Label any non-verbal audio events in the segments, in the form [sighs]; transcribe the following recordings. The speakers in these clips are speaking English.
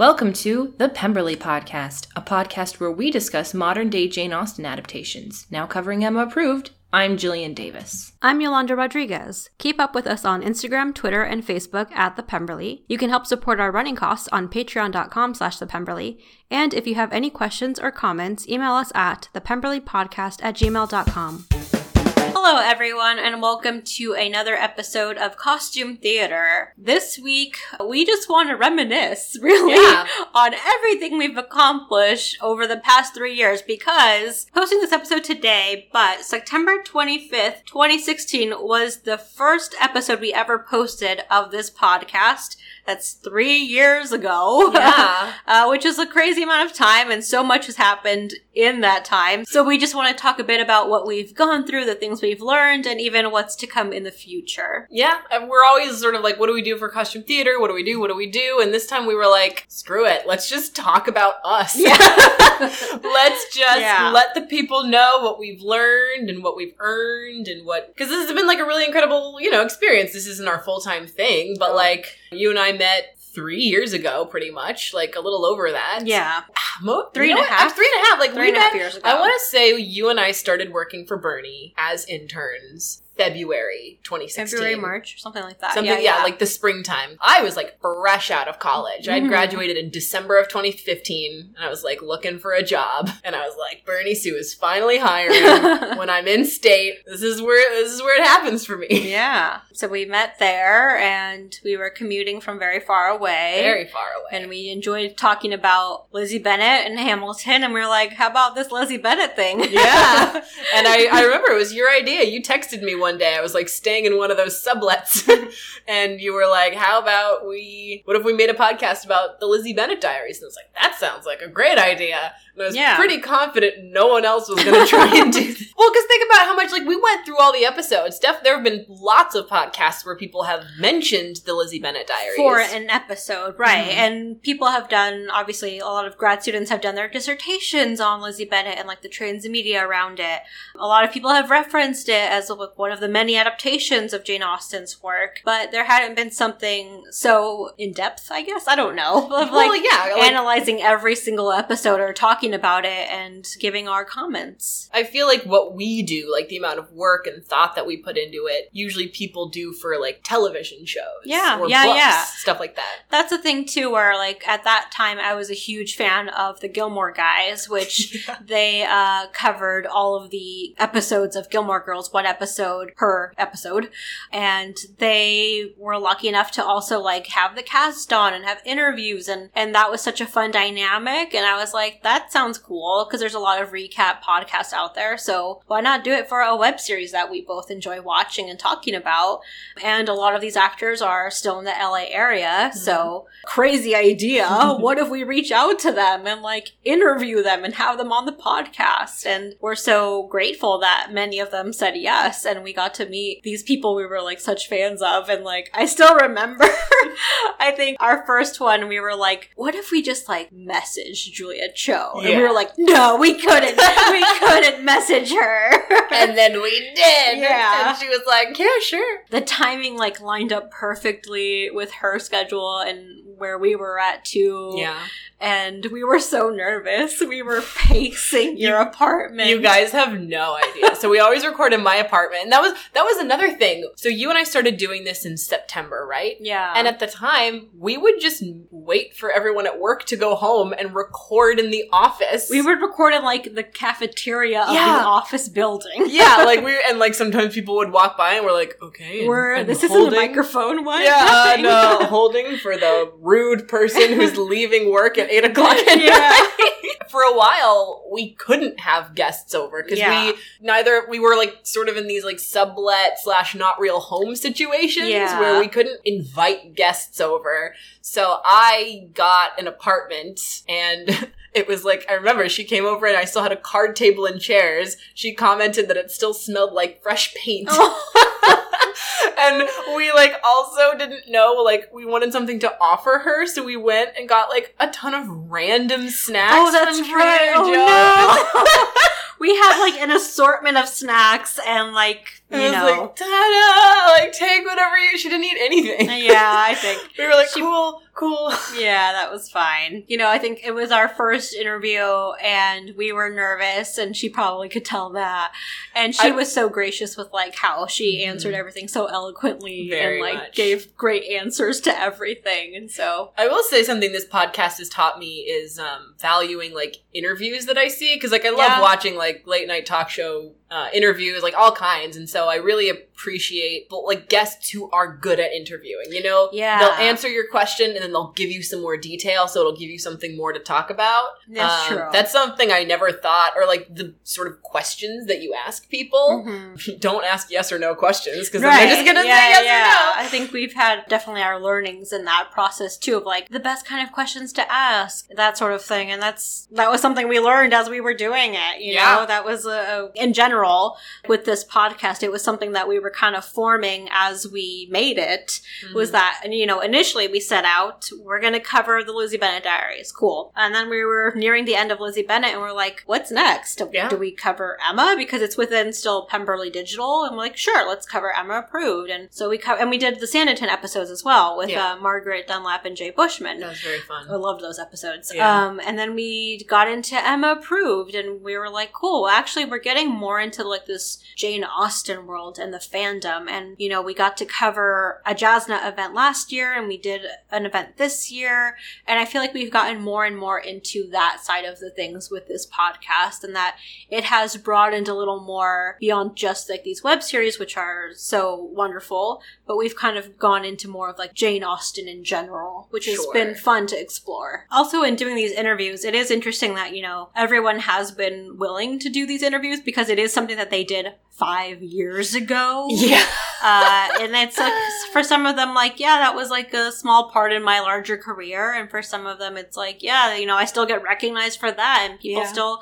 Welcome to the Pemberley Podcast, a podcast where we discuss modern day Jane Austen adaptations. Now covering Emma approved, I'm Jillian Davis. I'm Yolanda Rodriguez. Keep up with us on Instagram, Twitter, and Facebook at The Pemberley. You can help support our running costs on patreon.com slash The Pemberley. And if you have any questions or comments, email us at thepemberleypodcast at gmail.com. Hello, everyone, and welcome to another episode of Costume Theater. This week, we just want to reminisce, [laughs] really, Yeah. on everything we've accomplished over the past three years because posting this episode today, but September 25th, 2016 was the first episode we ever posted of this podcast. That's three years ago. Yeah. [laughs] uh, which is a crazy amount of time, and so much has happened in that time. So we just want to talk a bit about what we've gone through, the things we've learned, and even what's to come in the future. Yeah, and we're always sort of like, what do we do for costume theater? What do we do? What do we do? And this time we were like, screw it. Let's just talk about us. Yeah. [laughs] Let's just Yeah. let the people know what we've learned and what we've earned and what. Because this has been like a really incredible, you know, experience. This isn't our full time thing, but like, you and I met three years ago, pretty much, like a little over that. Yeah. [sighs] Mo- Three you and know a what? half? Three and a half. Like Three and a half years ago. I want to say you and I started working for Bernie as interns February 2016. February, March, or something like that. Something, yeah, like the springtime. I was like fresh out of college. I Mhm. graduated in December of 2015, and I was like looking for a job. And I was like, Bernie Su is finally hiring. [laughs] when I'm in state, this is where this is where it happens for me. yeah. So we met there, and we were commuting from very far away. Very far away. And we enjoyed talking about Lizzie Bennet and Hamilton, and we were like, how about this Lizzie Bennet thing? yeah. [laughs] And I, I remember it was your idea. You texted me one day. I was like staying in one of those sublets. [laughs] and you were like, how about we, what if we made a podcast about the Lizzie Bennet diaries? And I was like, that sounds like a great idea. And I was Yeah. pretty confident no one else was going to try and do [laughs] this. Well, because think about how much, like, we went through all the episodes. Def- there have been lots of podcasts where people have mentioned the Lizzie Bennet diaries. for an episode, right? Mhm. And people have done, obviously, a lot of grad students have done their dissertations on Lizzie Bennet and like the trans media around it. A lot of people have referenced it as like one of the many adaptations of Jane Austen's work, but there hadn't been something so in depth, I guess. I don't know. [laughs] Of well, like yeah. Like, analyzing every single episode or talking about it and giving our comments. I feel like what we do, like the amount of work and thought that we put into it, usually people do for like television shows. Yeah, or yeah, books, yeah. Stuff like that. That's the thing too, where like at that time I was a huge fan of the Gilmore Guys, which [laughs] they uh, covered all of the episodes of Gilmore Girls, one episode per episode, and they were lucky enough to also like have the cast on and have interviews, and and that was such a fun dynamic. And I was like, that sounds cool because there's a lot of recap podcasts out there, so why not do it for a web series that we both enjoy watching and talking about? And a lot of these actors are still in the LA area, mm-hmm. so crazy idea. [laughs] what if we reach out to them and like interview them and have them on the podcast? And we're so grateful that many of them said yes, and we got to meet these people we were like such fans of. And like, I still remember, [laughs] I think our first one, we were like, what if we just like message Julia Cho? And we were like, no, we couldn't. we [laughs] couldn't message her. and then we did. Yeah. And she was like, yeah, sure. the timing like lined up perfectly with her schedule and where we were at too. Yeah. And we were so nervous. We were pacing your apartment. You guys have no idea. so we always record in my apartment. And that was that was another thing. So you and I started doing this in September, right? Yeah. And at the time, we would just wait for everyone at work to go home and record in the office. we would record in like the cafeteria of Yeah. the office building. [laughs] yeah, like we and like sometimes people would walk by and we're like, okay, and- We're and this isn't a microphone one. Yeah, uh, no, [laughs] holding for the rude person who's [laughs] leaving work at eight o'clock at [laughs] Yeah. night. For a while, we couldn't have guests over because Yeah. we neither we were like sort of in these like sublet slash not real home situations Yeah. where we couldn't invite guests over. So I got an apartment and. [laughs] It was like I remember she came over and I still had a card table and chairs. She commented that it still smelled like fresh paint. [laughs] [laughs] and we like also didn't know like we wanted something to offer her, so we went and got like a ton of random snacks. Oh, that's right. Oh, no. [laughs] we had like an assortment of snacks and like And you know. like, ta-da! Like, take whatever you, she didn't eat anything. [laughs] yeah, I [laughs] think. We were like, She- cool, cool. [laughs] Yeah, that was fine. You know, I think it was our first interview and we were nervous and she probably could tell that. And she I- was so gracious with like how she Mhm. answered everything so eloquently and like much. gave great answers to everything. And so I will say something this podcast has taught me is um, valuing like interviews that I see because like I love Yeah. watching like late night talk show uh, interviews like all kinds and so I really appreciate like guests who are good at interviewing you know Yeah. they'll answer your question and then they'll give you some more detail so it'll give you something more to talk about that's Um, true. that's something I never thought or like the sort of questions that you ask people Mhm. [laughs] don't ask yes or no questions because then they're just gonna yeah, say yes yeah. or no I think we've had definitely our learnings in that process too of like the best kind of questions to ask, that sort of thing. And that's that was something we learned as we were doing it. You Yeah. know, that was a, in general with this podcast. It was something that we were kind of forming as we made it. Mm-hmm. Was that and you know initially we set out we're going to cover the Lizzie Bennet Diaries, cool. And then we were nearing the end of Lizzie Bennet, and we're like, what's next? Yeah. Do we cover Emma because it's within still Pemberley Digital? And we're like, sure, let's cover Emma approved. And so we co- and we did the Sanditon episodes as well with Yeah. uh, Margaret Dunlap and Jay Bushman. that was very fun I loved those episodes. Yeah. Um, and then we got into Emma approved, and we were like, cool. Actually, we're getting more into like this Jane Austen world and the fandom. And you know, we got to cover a Jasna event last year, and we did an event this year. And I feel like we've gotten more and more into that side of the things with this podcast, and that it has broadened a little more beyond just like these web series, which are so wonderful. But we've kind of gone into more of like Jane Austen in general, which has been fun to explore. Also, in doing these interviews, it is interesting that, you know, everyone has been willing to do these interviews because it is something that they did five years ago. yeah [laughs] Uh, and it's like, for some of them, like, yeah, that was like a small part in my larger career. And for some of them, it's like, yeah, you know, I still get recognized for that. And people Yeah. still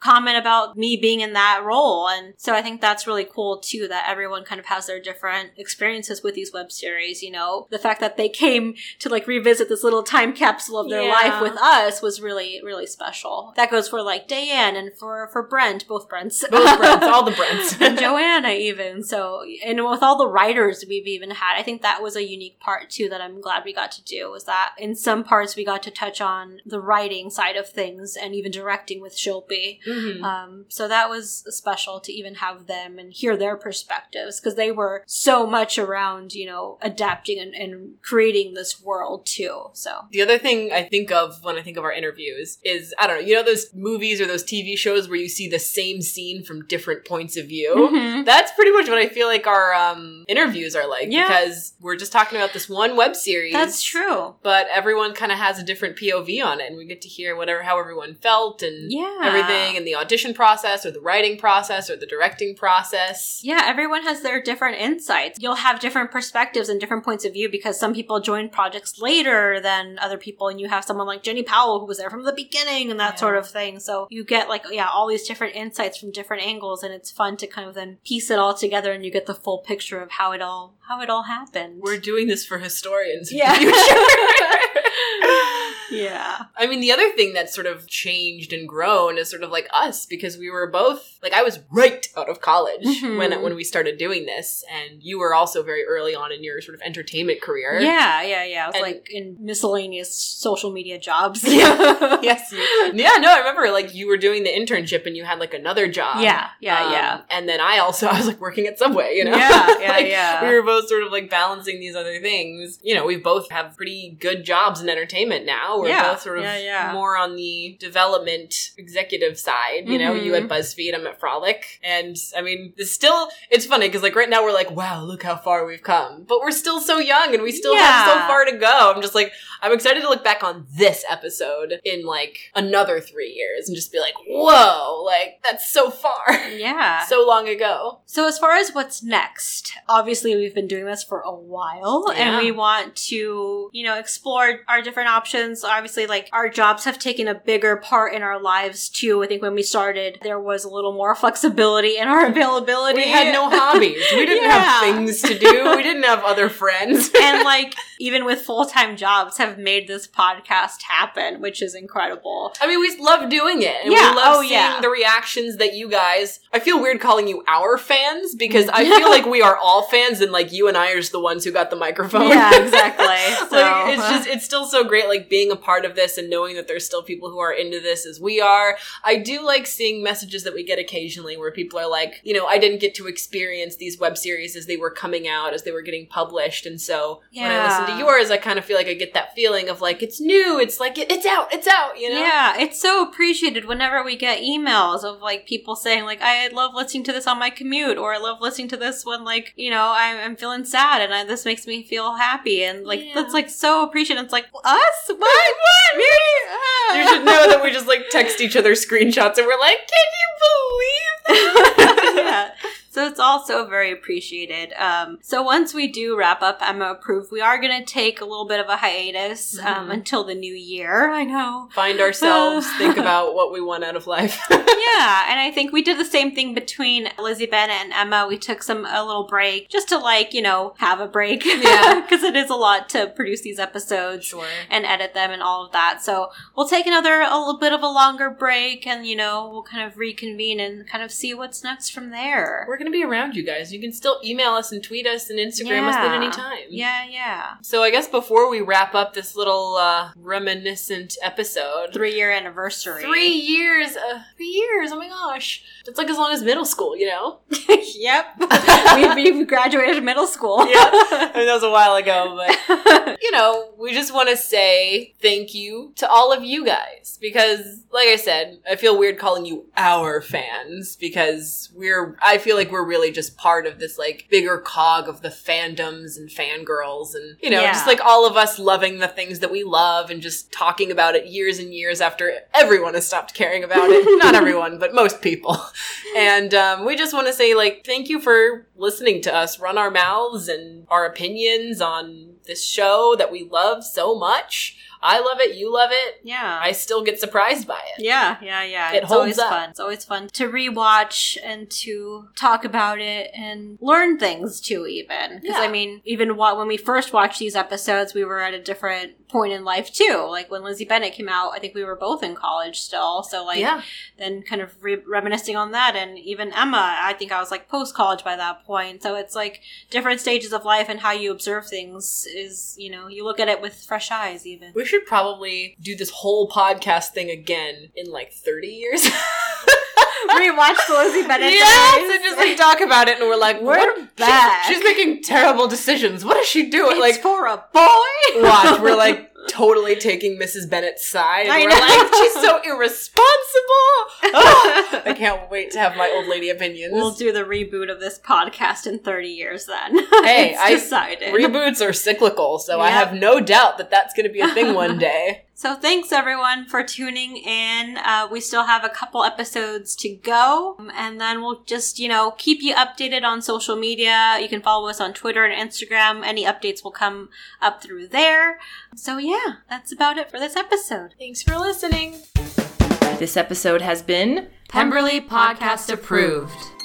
comment about me being in that role. And so I think that's really cool too, that everyone kind of has their different experiences with these web series. You know, the fact that they came to like revisit this little time capsule of their Yeah. life with us was really, really special. That goes for like Diane and for, for Brent, both Brents. both Brents all the [laughs] Brents and Joanna even. So and with all the writers we've even had, I think that was a unique part too that I'm glad we got to do was that in some parts we got to touch on the writing side of things and even directing with Shilpi. Mhm. Um, so that was special to even have them and hear their perspectives because they were so much around, you know, adapting and, and creating this world too. So The other thing I think of when I think of our interviews is I don't know, you know those movies or those TV shows where you see the same scene from different points of view? Mhm. That's pretty much what I feel like our um, interviews are like Yeah. because we're just talking about this one web series. that's true. But everyone kind of has a different POV on it, and we get to hear whatever how everyone felt and Yeah. everything, and the audition process, or the writing process, or the directing process. Yeah, everyone has their different insights. You'll have different perspectives and different points of view because some people join projects later than other people, and you have someone like Jenni Powell who was there from the beginning and that Yeah. sort of thing. So you get like, yeah, all these different insights from different angles, and it's fun to kind of then piece it all together and you get the full picture of how it all how it all happened. We're doing this for historians. in Yeah. [laughs] [laughs] yeah. I mean, the other thing that's sort of changed and grown is sort of like us because we were both like I was right out of college Mhm. when when we started doing this, and you were also very early on in your sort of entertainment career. Yeah, yeah, yeah. I was And- like in miscellaneous social media jobs. [laughs] [laughs] yes. yeah. No, I remember like you were doing the internship and you had like another job. Yeah, yeah, Um, yeah. And then I also I was like working at Subway. You know. Yeah, [laughs] yeah, Like, yeah. We were both sort of like balancing these other things. You know, we both have pretty good jobs in entertainment now. We're Yeah, both sort of yeah, yeah. more on the development executive side. You know, you Mhm. at BuzzFeed, I'm at Frolic, and I mean, it's still it's funny because like right now we're like, wow, look how far we've come, but we're still so young and we still have so far to go. I'm just like, I'm excited to look back on this episode in like another three years and just be like, whoa, like that's so far, yeah. [laughs] so long ago. So as far as what's next, obviously we've been doing this for a while and we want to, you know, explore our different options. Obviously like our jobs have taken a bigger part in our lives too. I think when we started there was a little more [laughs] flexibility in our availability. We had no hobbies. We didn't [laughs] Yeah. have things to do. We didn't have other friends. and like even with full time jobs, have made this podcast happen, which is incredible. I mean, we love doing it. And Yeah, we love oh, seeing yeah. the reactions that you guys. I feel weird calling you our fans because I [laughs] feel like we are all fans and like you and I are just the ones who got the microphone. Yeah, [laughs] exactly. So, like it's just it's still so great like being a part of this and knowing that there's still people who are into this as we are. I do like seeing messages that we get occasionally where people are like, you know, I didn't get to experience these web series as they were coming out, as they were getting published, and so when I listen to yours, I kind of feel like I get that feeling of like it's new, it's like it, it's out, it's out, you know. Yeah, it's so appreciated whenever we get emails of like people saying like I love listening to this on my commute or I love listening to this when like you know I'm, I'm feeling sad and I, this makes me feel happy and like Yeah. that's like so appreciated. It's like us what what me? Uh-huh. You should know that we just like text each other screenshots and we're like, can you believe that? [laughs] yeah. So it's also very appreciated. Um, so once we do wrap up Emma approved, we are going to take a little bit of a hiatus um, Mhm. until the new year. I know. Find [laughs] ourselves, think about what we want out of life. [laughs] yeah, and I think we did the same thing between Lizzie Bennet and Emma. We took some a little break just to like you know have a break. Yeah. [laughs] because it is a lot to produce these episodes sure. and edit them and all of that. So we'll take another a little bit of a longer break, and you know we'll kind of reconvene and kind of see what's next from there. We're gonna be around you guys. You can still email us and tweet us and Instagram us at any time. Yeah, yeah. So I guess before we wrap up this little uh, reminiscent episode, Three year anniversary. three years, uh, three years. Oh my gosh, it's like as long as middle school, you know. [laughs] yep. [laughs] we, we graduated middle school. Yeah. I mean that was a while ago, but [laughs] you know, we just want to say thank you to all of you guys because, like I said, I feel weird calling you our fans because we're, I feel like we're really just part of this like bigger cog of the fandoms and fangirls and, you know, Yeah. just like all of us loving the things that we love and just talking about it years and years after everyone has stopped caring about it. [laughs] Not everyone, but most people. And um, we just want to say, like, thank you for listening to us run our mouths and our opinions on this show that we love so much. I love it. You love it. yeah. I still get surprised by it. Yeah, yeah, yeah. It it's holds always up. fun. It's always fun to rewatch and to talk about it and learn things too. Even because Yeah. I mean, even when we first watched these episodes, we were at a different point in life too. Like when Lizzie Bennet came out, I think we were both in college still. So like, yeah. then kind of re- reminiscing on that, and even Emma, I think I was like post college by that point. So it's like different stages of life and how you observe things is you know you look at it with fresh eyes. Even We should probably do this whole podcast thing again in like 30 years. [laughs] rewatch the Lizzie Bennet. yes, and just like talk about it, and we're like, We're what? She's- back. She's, making terrible decisions. What is she doing? It's like, for a boy. watch, we're like [laughs] totally taking Mrs. Bennet's side. And I we're know. like, she's so irresponsible. Oh, [laughs] I can't wait to have my old lady opinions. We'll do the reboot of this podcast in 30 years then. [laughs] Hey, It's I- decided. Reboots are cyclical, so I have no doubt that that's going to be a thing one [laughs] day. So thanks everyone for tuning in. Uh, we still have a couple episodes to go, um, and then we'll just, you know, keep you updated on social media. You can follow us on Twitter and Instagram. Any updates will come up through there. So yeah, that's about it for this episode. Thanks for listening. This episode has been Pemberley Podcast approved.